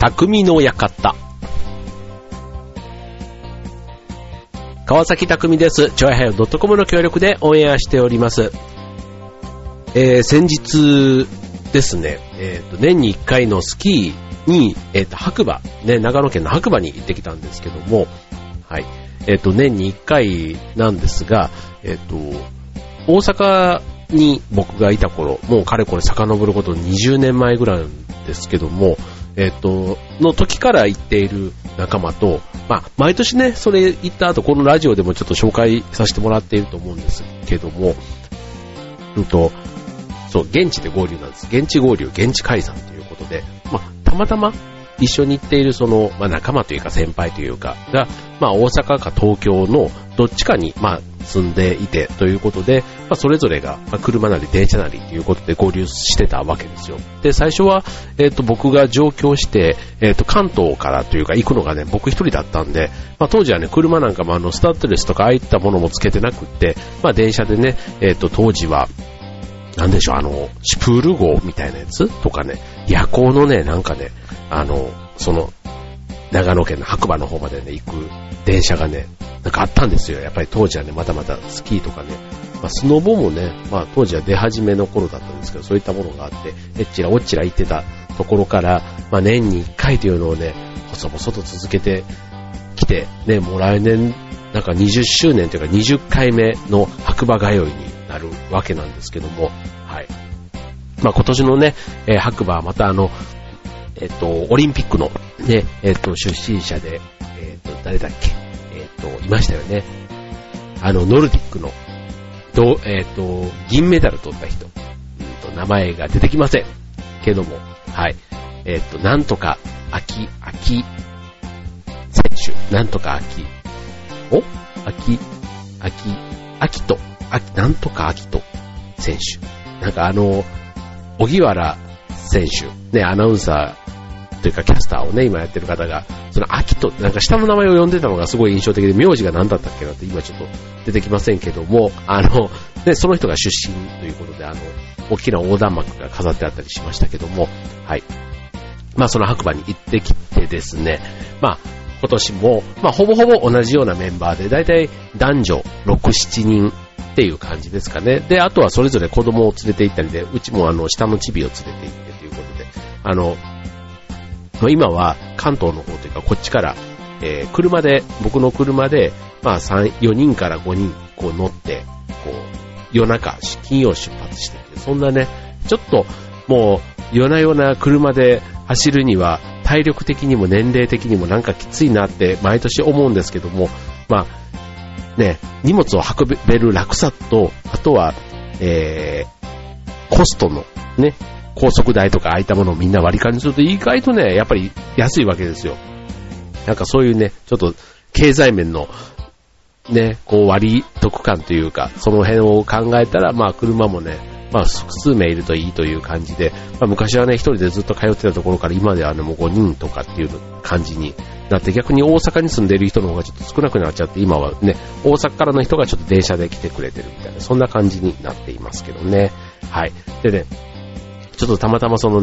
匠の館。川崎匠です。ちょいはよ .com の協力でオンエアしております。えー、先日ですね、えっ、ー、と、年に1回のスキーに、えっ、ー、と、白馬、ね、長野県の白馬に行ってきたんですけども、はい。えっ、と、年に1回なんですが、えっ、と、大阪に僕がいた頃、もうかれこれ遡ること20年前ぐらいですけども、えっ、と、の時から行っている仲間と、まあ、毎年ね、それ行った後、このラジオでもちょっと紹介させてもらっていると思うんですけども、うんと、そう、現地で合流なんです。現地合流、現地解散ということで、まあ、たまたま一緒に行っているその、まあ、仲間というか先輩というかが、まあ、大阪か東京のどっちかに、まあ、住んでいてということで、まあ、それぞれが、まあ、車なり電車なりということで合流してたわけですよ。で、最初は、えっ、ー、と、僕が上京して、えっ、ー、と、関東からというか行くのがね、僕一人だったんで、まあ、当時はね、車なんかもあの、スタッドレスとかああいったものもつけてなくって、まあ、電車でね、えっ、ー、と、当時は、なんでしょう、あの、シプール号みたいなやつとかね、夜行のね、なんかね、あの、その、長野県の白馬の方までね、行く電車がね、なんかあったんですよ。やっぱり当時はね、まだまだスキーとかね、まあ、スノボもね、まあ当時は出始めの頃だったんですけど、そういったものがあって、えっちらおっちら行ってたところから、まあ年に1回というのをね、細々と続けてきて、ね、もう来年、なんか20周年というか20回目の白馬通いになるわけなんですけども、はい。まあ今年のね、えー、白馬はまたあの、えっ、と、オリンピックのね、えっ、と、出身者で、えっ、と、誰だっけ、えっ、と、いましたよね。あの、ノルディックの、どえっ、と、銀メダル取った人、うんと、名前が出てきません。けども、はい。えっ、と、なんとか、秋、秋、選手、なんとか秋、お？秋、秋、秋と、秋、なんとか秋と選手。なんかあの、小木原選手、ね、アナウンサーというかキャスターをね、今やってる方が、その秋と、なんか下の名前を呼んでたのがすごい印象的で、名字が何だったっけなって今ちょっと出てきませんけども、あの、ね、その人が出身ということで、あの、大きな横断幕が飾ってあったりしましたけども、はい。まあその白馬に行ってきてですね、まあ今年も、まあほぼほぼ同じようなメンバーで、だいたい男女6、7人っていう感じですかね。で、あとはそれぞれ子供を連れて行ったりで、うちもあの下のチビを連れて行ってということで、あの、今は関東の方というかこっちから、えー、車で、僕の車で、まあ3、4人から5人こう乗って、こう、夜中、金曜出発してて、そんなね、ちょっともう夜な夜な車で走るには体力的にも年齢的にもなんかきついなって毎年思うんですけども、まあ、ね、荷物を運べる楽さと、あとは、えー、コストのね、高速代とかああいったものをみんな割り勘にすると意外とね、やっぱり安いわけですよ。なんかそういうね、ちょっと経済面のね、こう割得感というか、その辺を考えたら、まあ車もね、まあ複数名いるといいという感じで、まあ昔はね、一人でずっと通ってたところから今ではね、もう5人とかっていう感じになって、逆に大阪に住んでる人の方がちょっと少なくなっちゃって、今はね、大阪からの人がちょっと電車で来てくれてるみたいな、そんな感じになっていますけどね。はい。でね、ちょっとたまたまその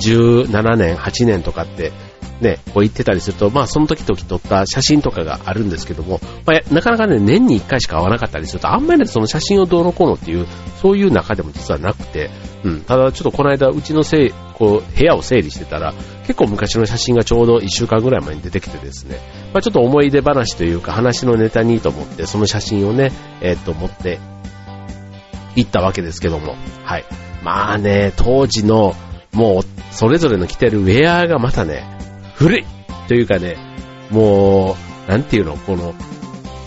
17年、8年とかってね、こう言ってたりすると、まあその時々撮った写真とかがあるんですけども、まあ、なかなかね、年に1回しか会わなかったりすると、あんまりね、その写真をどうのこうのっていう、そういう中でも実はなくて、うん、ただちょっとこの間、うちのせい、こう、部屋を整理してたら、結構昔の写真がちょうど1週間ぐらい前に出てきてですね、まあちょっと思い出話というか話のネタにと思って、その写真をね、えー、っと、持って行ったわけですけども、はい。まあね、当時の、もう、それぞれの着てるウェアがまたね、古いというかね、もう、なんていうの、この、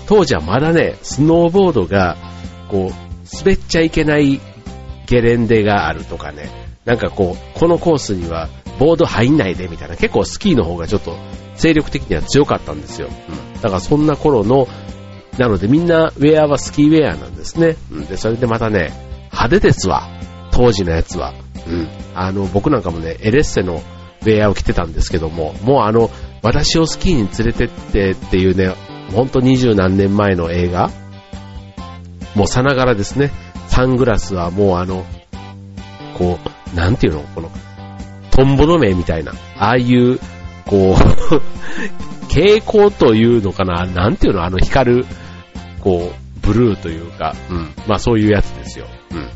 当時はまだね、スノーボードが、こう、滑っちゃいけないゲレンデがあるとかね、なんかこう、このコースにはボード入んないでみたいな、結構スキーの方がちょっと精力的には強かったんですよ。うん。だからそんな頃の、なのでみんなウェアはスキーウェアなんですね。うん。で、それでまたね、派手ですわ。当時のやつは。うん。あの、僕なんかもね、エレッセのウェアを着てたんですけども、もうあの、私をスキーに連れてってっていうね、ほんと二十何年前の映画もうさながらですね。サングラスはもうあの、こう、なんていうの？この、トンボの目みたいな、ああいうこう、蛍光というのかな？なんていうの？あの光る、こう、ブルーというか、うん。まあそういうやつですよ。うん。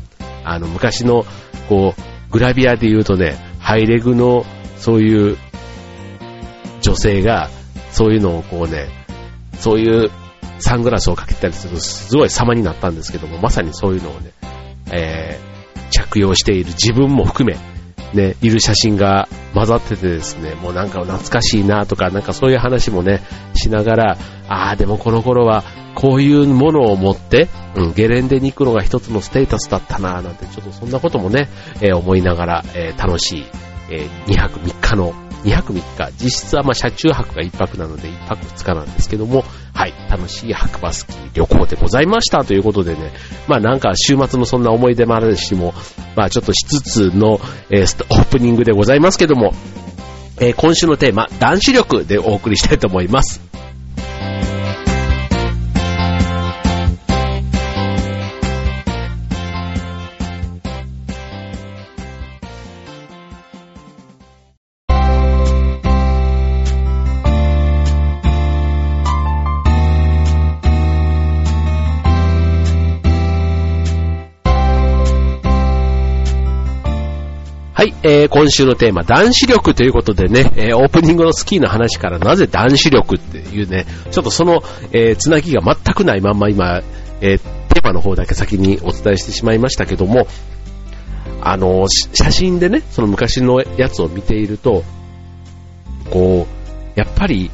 あの、昔の、こう、グラビアで言うとね、ハイレグの、そういう女性が、そういうのをこうね、そういうサングラスをかけたりすると、すごい様になったんですけども、まさにそういうのをね、えー、着用している自分も含め、ね、いる写真が混ざっててですね、もうなんか懐かしいなとか、なんかそういう話もね、しながら、ああ、でもこの頃はこういうものを持って、うん、ゲレンデに行くのが一つのステータスだったななんて、ちょっとそんなこともね、えー、思いながら、えー、楽しい、えー、2泊3日の2泊3日、実質はまあ車中泊が1泊なので1泊2日なんですけども、はい、楽しい白馬スキー旅行でございましたということでね、まあなんか週末のそんな思い出もあるしも、まあちょっとしつつの、えー、オープニングでございますけども、えー、今週のテーマ、男子力でお送りしたいと思います。はい、えー、今週のテーマ、男子力ということでね、えー、オープニングのスキーの話からなぜ男子力っていうね、ちょっとその、えー、つなぎが全くないまんま今、えー、テーマの方だけ先にお伝えしてしまいましたけども、あの、写真でね、その昔のやつを見ていると、こう、やっぱり、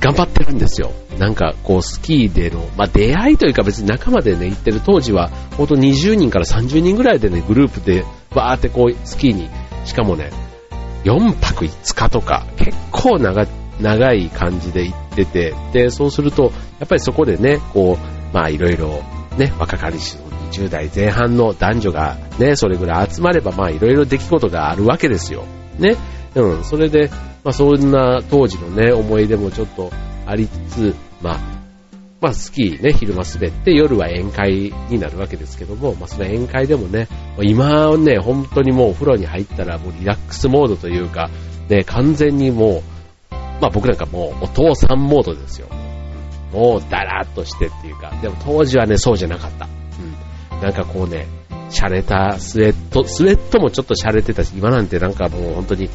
頑張ってるんですよ。なんか、こう、スキーでの、まあ、出会いというか別に仲間でね、行ってる当時は、ほんと20人から30人ぐらいでね、グループで、バーってこう、スキーに、しかもね、4泊5日とか、結構長、長い感じで行ってて、で、そうすると、やっぱりそこでね、こう、まあ、いろいろ、ね、若かりし20代前半の男女がね、それぐらい集まれば、まあ、いろいろ出来事があるわけですよ。ね。うん、それで、まあ、そんな当時のね、思い出もちょっとありつつ、まあ、まあ、スキーね、昼間滑って夜は宴会になるわけですけども、まあ、その宴会でもね、今ね、本当にもうお風呂に入ったらもうリラックスモードというか、ね、完全にもう、まあ僕なんかもうお父さんモードですよ。もうダラーっとしてっていうか、でも当時はね、そうじゃなかった。うん。なんかこうね、洒落たスウェット、スウェットもちょっと洒落てたし、今なんてなんかもう本当に、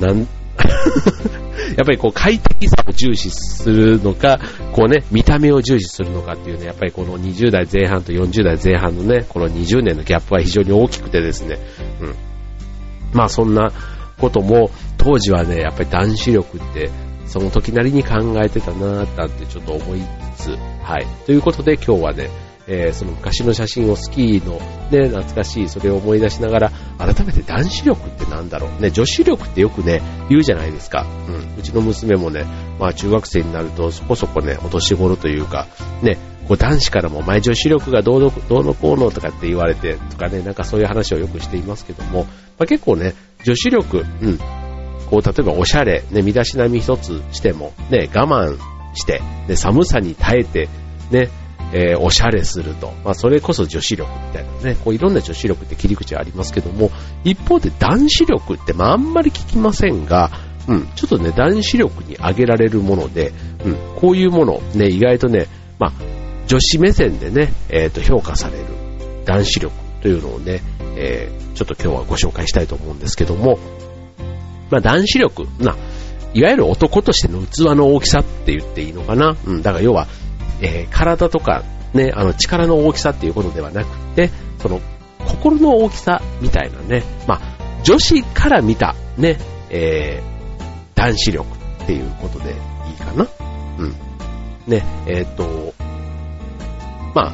なん、やっぱりこう快適さを重視するのか、こうね、見た目を重視するのかっていうね、やっぱりこの20代前半と40代前半のね、この20年のギャップは非常に大きくてですね、うん。まあそんなことも、当時はね、やっぱり男子力って、その時なりに考えてたなーなんてちょっと思いつつ、はい。ということで今日はね、えー、その昔の写真をスキーのね、懐かしい、それを思い出しながら、改めて男子力ってなんだろう。ね、女子力ってよくね、言うじゃないですか。うん。うちの娘もね、まあ中学生になるとそこそこね、お年頃というか、ね、こう男子からもお前女子力がどうのどうのこうのとかって言われてとかね、なんかそういう話をよくしていますけども、まあ、結構ね、女子力、うん、こう例えばおしゃれ、ね、身だしなみ一つしても、ね、我慢して、ね、寒さに耐えて、ね、えー、おしゃれすると。まあ、それこそ女子力みたいなね、こういろんな女子力って切り口ありますけども、一方で男子力ってまああんまり聞きませんが、うん、ちょっとね、男子力に挙げられるもので、うん、こういうもの、ね、意外とね、まあ、女子目線でね、えっ、ー、と、評価される男子力というのをね、えー、ちょっと今日はご紹介したいと思うんですけども、まあ、男子力、な、いわゆる男としての器の大きさって言っていいのかな。うん、だから要は、えー、体とか、ね、あの力の大きさっていうことではなくて、その心の大きさみたいなね、まあ、女子から見たね、えー、男子力っていうことでいいかな。うん。ね、えっ、と、まあ、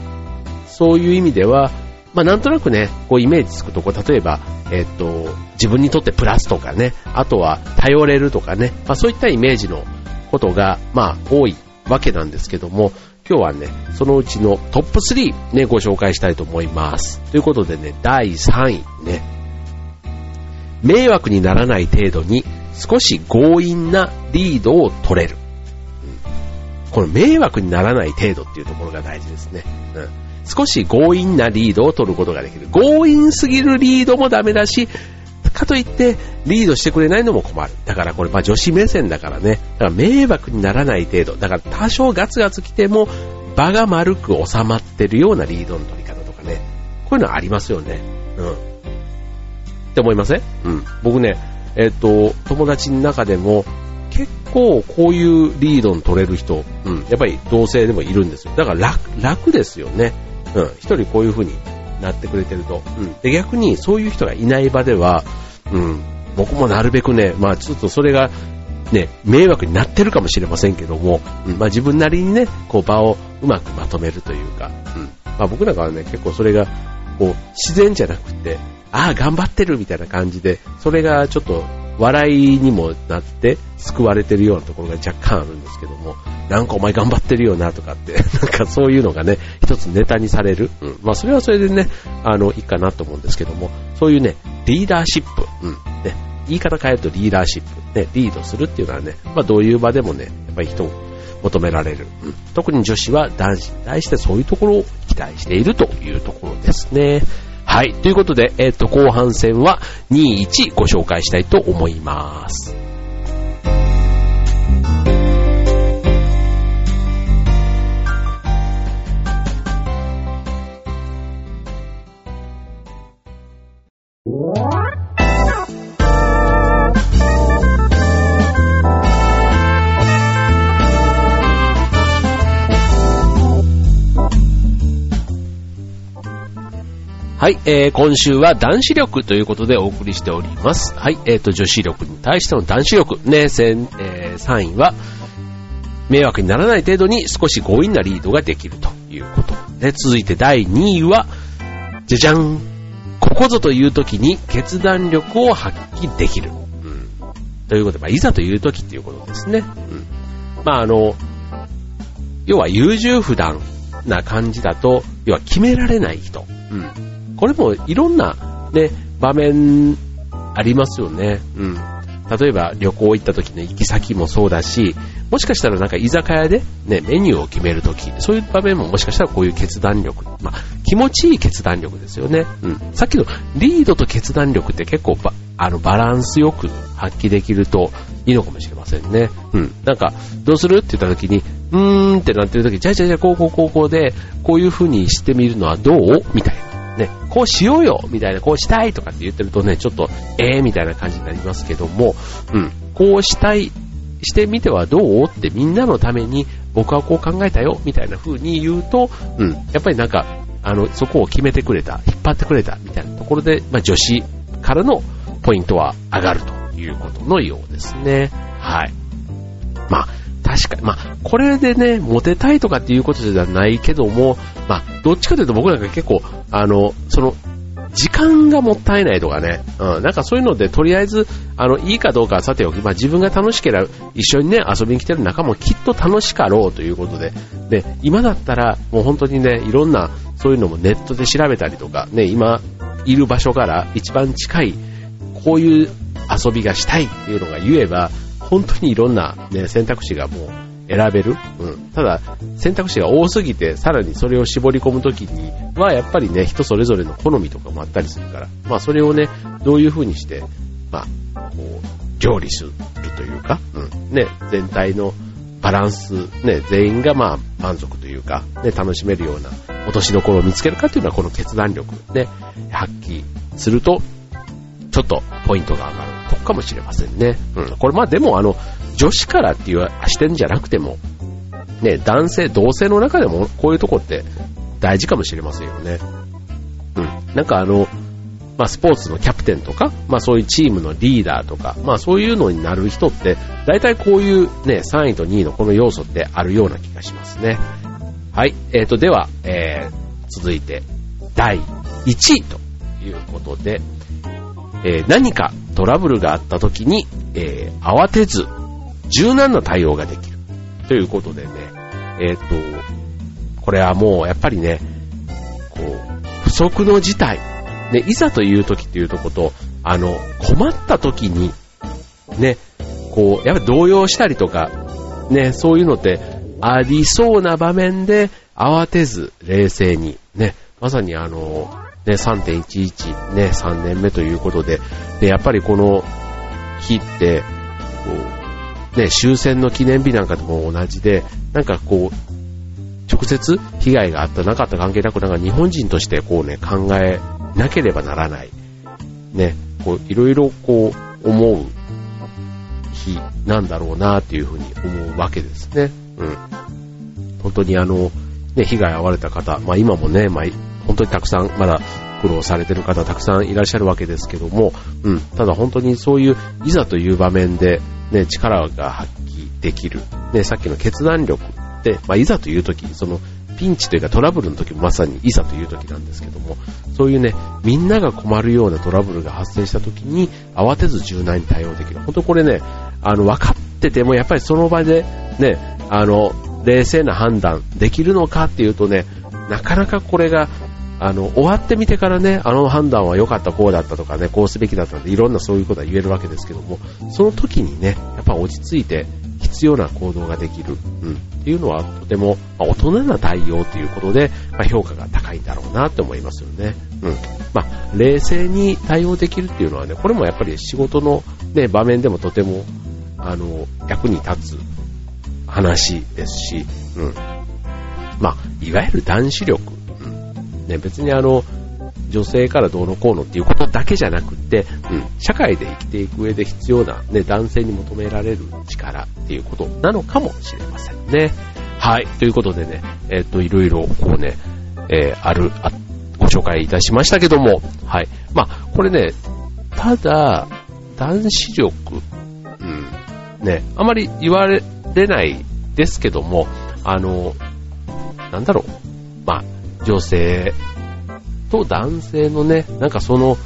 そういう意味では、まあなんとなくね、こうイメージつくとこ、例えば、えっ、と、自分にとってプラスとかね、あとは頼れるとかね、まあそういったイメージのことが、まあ多いわけなんですけども、今日はね、そのうちのトップ3ね、ご紹介したいと思います。ということでね、第3位ね、迷惑にならない程度に少し強引なリードを取れる。うん、この迷惑にならない程度っていうところが大事ですね。うん、少し強引なリードを取ることができる。強引すぎるリードもダメだし、かといってリードしてくれないのも困る。だからこれまあ女子目線だからね。だから迷惑にならない程度。だから多少ガツガツ来ても場が丸く収まってるようなリードの取り方とかね。こういうのありますよね。うん。って思いません？うん。僕ね、えっ、と、友達の中でも結構こういうリードの取れる人、うん、やっぱり同性でもいるんですよ。だから楽、楽ですよね。うん、一人こういう風になってくれてると。うん。で、逆にそういう人がいない場では、うん、僕もなるべくね、まあちょっとそれが、ね、迷惑になってるかもしれませんけども、うん、まあ自分なりにね、こう場をうまくまとめるというか、うん。まあ僕なんかはね、結構それが、こう、自然じゃなくて、ああ、頑張ってるみたいな感じで、それがちょっと笑いにもなって救われてるようなところが若干あるんですけども、なんかお前頑張ってるよなとかって、なんかそういうのがね、一つネタにされる。うん。まあそれはそれでね、あの、いいかなと思うんですけども、そういうね、リーダーシップ。うん。ね。言い方変えるとリーダーシップ。ね、リードするっていうのはね、まあどういう場でもね、やっぱり人を求められる。うん。特に女子は男子に対してそういうところを期待しているというところですね。はい。ということで、えっ、ー、と、後半戦は2-1ご紹介したいと思います。はい、えー、今週は男子力ということでお送りしております。はい、えーと、女子力に対しての男子力、ね、えー、3位は、迷惑にならない程度に少し強引なリードができるということ。で、続いて第2位は、じゃじゃんここぞという時に決断力を発揮できる。うん。ということで、まあ、いざという時っていうことですね。うん。まあ、あの、要は優柔不断な感じだと、要は決められない人。うん。これもいろんなね、場面ありますよね。うん。例えば旅行行った時の行き先もそうだし、もしかしたらなんか居酒屋でね、メニューを決める時、そういう場面ももしかしたらこういう決断力。まあ、気持ちいい決断力ですよね。うん。さっきのリードと決断力って結構ば、あの、バランスよく発揮できるといいのかもしれませんね。うん。なんか、どうするって言った時に、うーんってなってる時、じゃあじゃあじゃあこうこうこうこうで、こういう風にしてみるのはどう？みたいな。ね、こうしようよみたいな、こうしたいとかって言ってるとね、ちょっと、えーみたいな感じになりますけども、うん、こうしたい、してみてはどう？ってみんなのために僕はこう考えたよみたいな風に言うと、うん、やっぱりなんか、あの、そこを決めてくれた、引っ張ってくれたみたいなところで、まあ女子からのポイントは上がるということのようですね。はい。まあ、確かに、まあ、これでね、モテたいとかっていうことじゃないけども、まあ、どっちかというと僕なんか結構、あの、その、時間がもったいないとかね、うん、なんかそういうので、とりあえず、あの、いいかどうかはさておき、まあ自分が楽しければ一緒にね、遊びに来てる仲もきっと楽しかろうということで、で、今だったらもう本当にね、いろんな、そういうのもネットで調べたりとか、ね、今いる場所から一番近い、こういう遊びがしたいっていうのが言えば、本当にいろんな、ね、選択肢がもう選べる？うん。ただ、選択肢が多すぎて、さらにそれを絞り込むときには、やっぱりね、人それぞれの好みとかもあったりするから、まあ、それをね、どういう風にして、まあ、こう、料理するというか、うん。ね、全体のバランス、ね、全員がまあ、満足というか、ね、楽しめるような落としどころを見つけるかというのは、この決断力、ね、発揮すると、ちょっとポイントが上がる。とかもしれませんね。うん。これまあでもあの、女子からっていう視点じゃなくても、ね、男性、同性の中でもこういうとこって大事かもしれませんよね。うん。なんかあの、まあスポーツのキャプテンとか、まあそういうチームのリーダーとか、まあそういうのになる人って、大体こういうね、3位と2位のこの要素ってあるような気がしますね。はい。えーと、では、えー、続いて、第1位ということで、えー、何かトラブルがあった時に、えー、慌てず、柔軟な対応ができる。ということでね、えっ、と、これはもうやっぱりね、こう、不測の事態、ね、いざという時っていうとこと、あの、困った時に、ね、こう、やっぱり動揺したりとか、ね、そういうのってありそうな場面で慌てず冷静に、ね、まさにあの、ね、3.11、ね、3年目ということで、で、やっぱりこの日って、こう、ね、終戦の記念日なんかでも同じで、なんかこう、直接被害があったなかった関係なく、なんか日本人としてこうね、考えなければならない。ね、こう、いろいろこう、思う日なんだろうなっていうふうに思うわけですね。うん。本当にあの、ね、被害遭われた方、まあ今もね、まあ本当にたくさんまだ苦労されてる方たくさんいらっしゃるわけですけども、うん、ただ本当にそういういざという場面で、ね、力が発揮できる、ね、さっきの決断力って、まあ、いざという時、そのピンチというかトラブルの時もまさにいざという時なんですけども、そういうね、みんなが困るようなトラブルが発生した時に慌てず柔軟に対応できる。本当これね、あの、分かっててもやっぱりその場でね、あの、冷静な判断できるのかっていうとね、なかなかこれがあの、終わってみてからね、あの判断は良かった、こうだったとかね、こうすべきだったんで、いろんなそういうことは言えるわけですけども、その時にね、やっぱ落ち着いて必要な行動ができる、うん、っていうのはとても、まあ、大人な対応ということで、まあ、評価が高いんだろうなって思いますよね。うん。まあ、冷静に対応できるっていうのはね、これもやっぱり仕事のね、場面でもとても、あの、役に立つ話ですし、うん。まあ、いわゆる男子力ね、別にあの、女性からどうのこうのっていうことだけじゃなくて、うん、社会で生きていく上で必要な、ね、男性に求められる力っていうことなのかもしれませんね。はい。ということでね、えっ、と、いろいろこうね、えー、あるあ、ご紹介いたしましたけども、はい。まあ、これね、ただ、男子力、うん、ね、あまり言われないですけども、あの、なんだろう、まあ、女性と男性のね、なんかその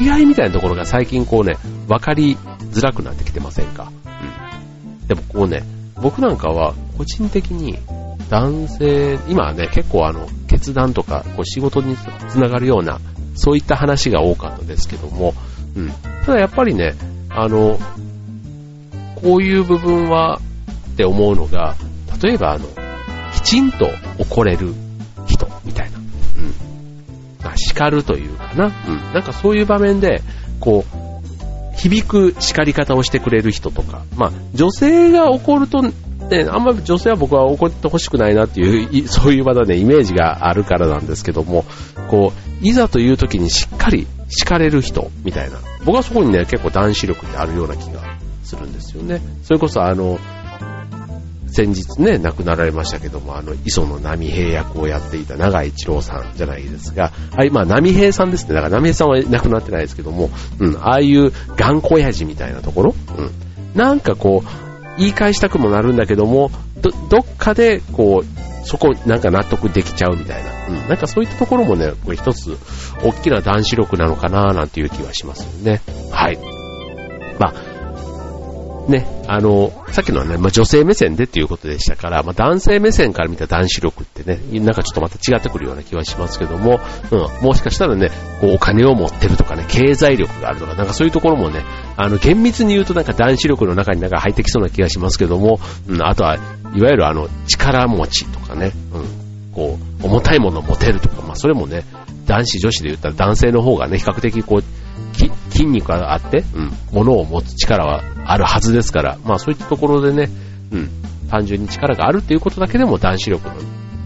違いみたいなところが最近こうね、分かりづらくなってきてませんか？うん。でもこうね、僕なんかは個人的に男性、今はね、結構あの、決断とか、こう仕事につながるような、そういった話が多かったですけども、うん。ただやっぱりね、あの、こういう部分はって思うのが、例えばあの、きちんと怒れる叱るというかな。うん。なんかそういう場面で、こう、響く叱り方をしてくれる人とか、まあ、女性が怒ると、ね、あんまり女性は僕は怒ってほしくないなっていう、そういう場だね、イメージがあるからなんですけども、こう、いざという時にしっかり叱れる人みたいな。僕はそこにね、結構男子力ってあるような気がするんですよね。それこそあの、先日ね、亡くなられましたけども、あの、磯野波平役をやっていた長井一郎さんじゃないですが、はい、まあ、波平さんですね。だから波平さんは亡くなってないですけども、うん、ああいう頑固親父みたいなところ、うん、なんかこう、言い返したくもなるんだけども、ど、どっかで、こう、そこ、なんか納得できちゃうみたいな。うん。なんかそういったところもね、これ一つ、大きな男子力なのかななんていう気はしますよね。はい。まあ、ね、あの、さっきのはね、まあ、女性目線でっていうことでしたから、まあ、男性目線から見た男子力ってね、なんかちょっとまた違ってくるような気はしますけども、うん、もしかしたらね、こうお金を持ってるとかね、経済力があるとか、なんかそういうところもね、あの、厳密に言うとなんか男子力の中になんか入ってきそうな気がしますけども、うん、あとは、いわゆるあの、力持ちとかね、うん、こう、重たいものを持てるとか、まあ、それもね、男子女子で言ったら男性の方がね、比較的こう、筋肉があって、うん、物を持つ力はあるはずですから、まあそういったところでね、うん、単純に力があるっていうことだけでも男子力の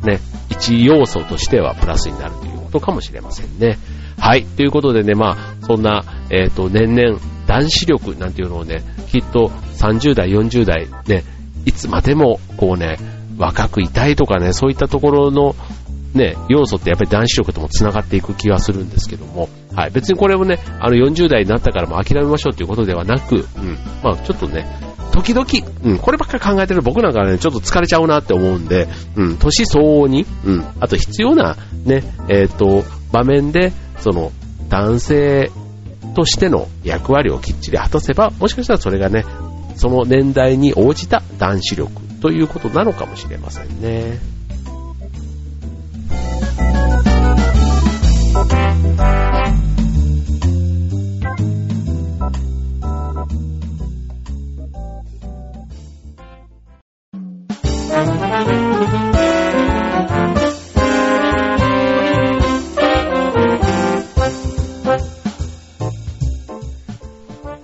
ね、一要素としてはプラスになるということかもしれませんね。はい。ということでね、まあ、そんな、えっ、ー、と、年々、男子力なんていうのをね、きっと30代、40代、ね、いつまでも、こうね、若くいたいとかね、そういったところの、ね、要素ってやっぱり男子力とも繋がっていく気がするんですけども、はい。別にこれをね、あの40代になったからも諦めましょうということではなく、うん。まあちょっとね、時々、うん、こればっかり考えてる僕なんかね、ちょっと疲れちゃうなって思うんで、うん、年相応に、うん、あと必要なね、えっ、ー、と、場面で、その、男性としての役割をきっちり果たせば、もしかしたらそれがね、その年代に応じた男子力ということなのかもしれませんね。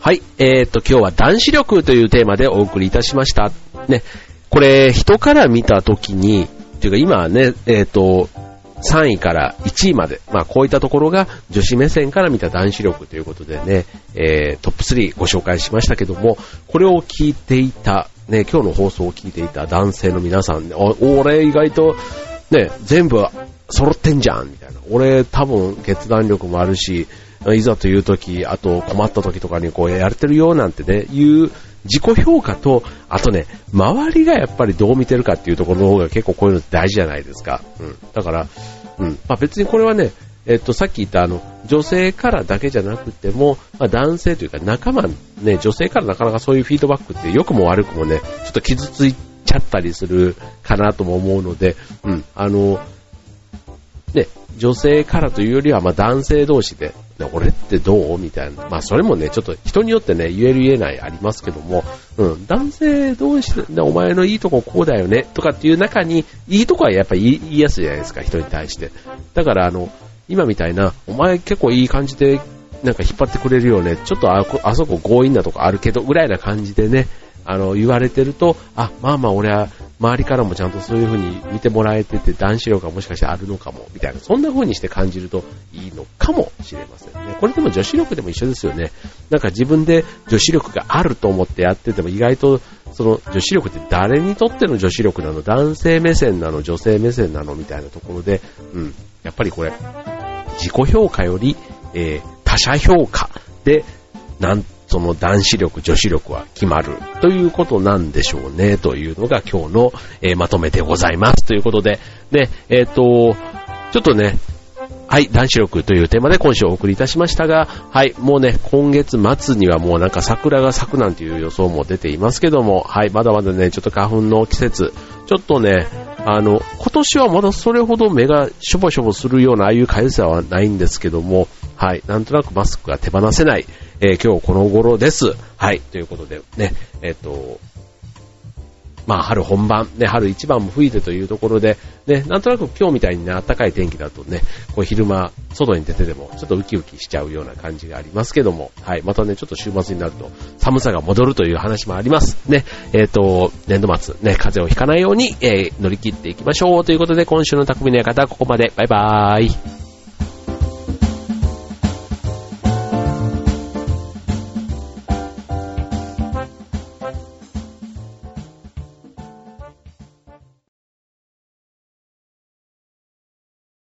はい、えー、っと、今日は男子力というテーマでお送りいたしました。ね、これ、人から見たときに、っていうか今はね、えー、っと、3位から1位まで、まあこういったところが女子目線から見た男子力ということでね、えー、トップ3ご紹介しましたけども、これを聞いていた、ね、今日の放送を聞いていた男性の皆さん、ね、俺意外と、ね、全部揃ってんじゃん、みたいな。俺多分決断力もあるし、いざという時、あと困った時とかにこうやれてるよなんてね、いう自己評価と、あとね、周りがやっぱりどう見てるかっていうところの方が結構こういうの大事じゃないですか。うん。だから、うん。まあ別にこれはね、えっと、さっき言ったあの、女性からだけじゃなくても、まあ男性というか仲間、ね、女性からなかなかそういうフィードバックって良くも悪くもね、ちょっと傷ついちゃったりするかなとも思うので、うん。あの、ね、女性からというよりは、まあ男性同士で、俺ってどう？みたいな。まあそれもね、ちょっと人によってね、言える言えないありますけども、うん、男性同士で、お前のいいとここうだよね、とかっていう中に、いいとこはやっぱ言いやすいじゃないですか、人に対して。だからあの、今みたいな、お前結構いい感じで、なんか引っ張ってくれるよね、ちょっとあそこ強引なとこあるけど、ぐらいな感じでね、あの、言われてると、あ、まあまあ俺は周りからもちゃんとそういう風に見てもらえてて男子力がもしかしてあるのかも、みたいな、そんな風にして感じるといいのかもしれませんね。これでも女子力でも一緒ですよね。なんか自分で女子力があると思ってやってても意外とその女子力って誰にとっての女子力なの？男性目線なの？女性目線なの？みたいなところで、うん、やっぱりこれ、自己評価より、えー、他者評価で、なんその男子力、女子力は決まるということなんでしょうね、というのが今日の、えー、まとめでございます。ということで、で、えっ、ー、と、ちょっとね、はい、男子力というテーマで今週お送りいたしましたが、はい、もうね、今月末にはもうなんか桜が咲くなんていう予想も出ていますけども、はい、まだまだね、ちょっと花粉の季節、ちょっとね、あの、今年はまだそれほど目がしょぼしょぼするようなああいうかゆさはないんですけども、はい、なんとなくマスクが手放せない、えー、今日この頃です。はい、ということでね、えっ、ー、と、まあ春本番、ね、春一番も吹いてというところで、ね、なんとなく今日みたいにね、暖かい天気だとね、こう昼間、外に出てでもちょっとウキウキしちゃうような感じがありますけども、はい、またね、ちょっと週末になると寒さが戻るという話もあります。ね、えっ、ー、と、年度末、ね、風邪をひかないように、えー、乗り切っていきましょうということで、今週の匠の館はここまで。バイバーイ。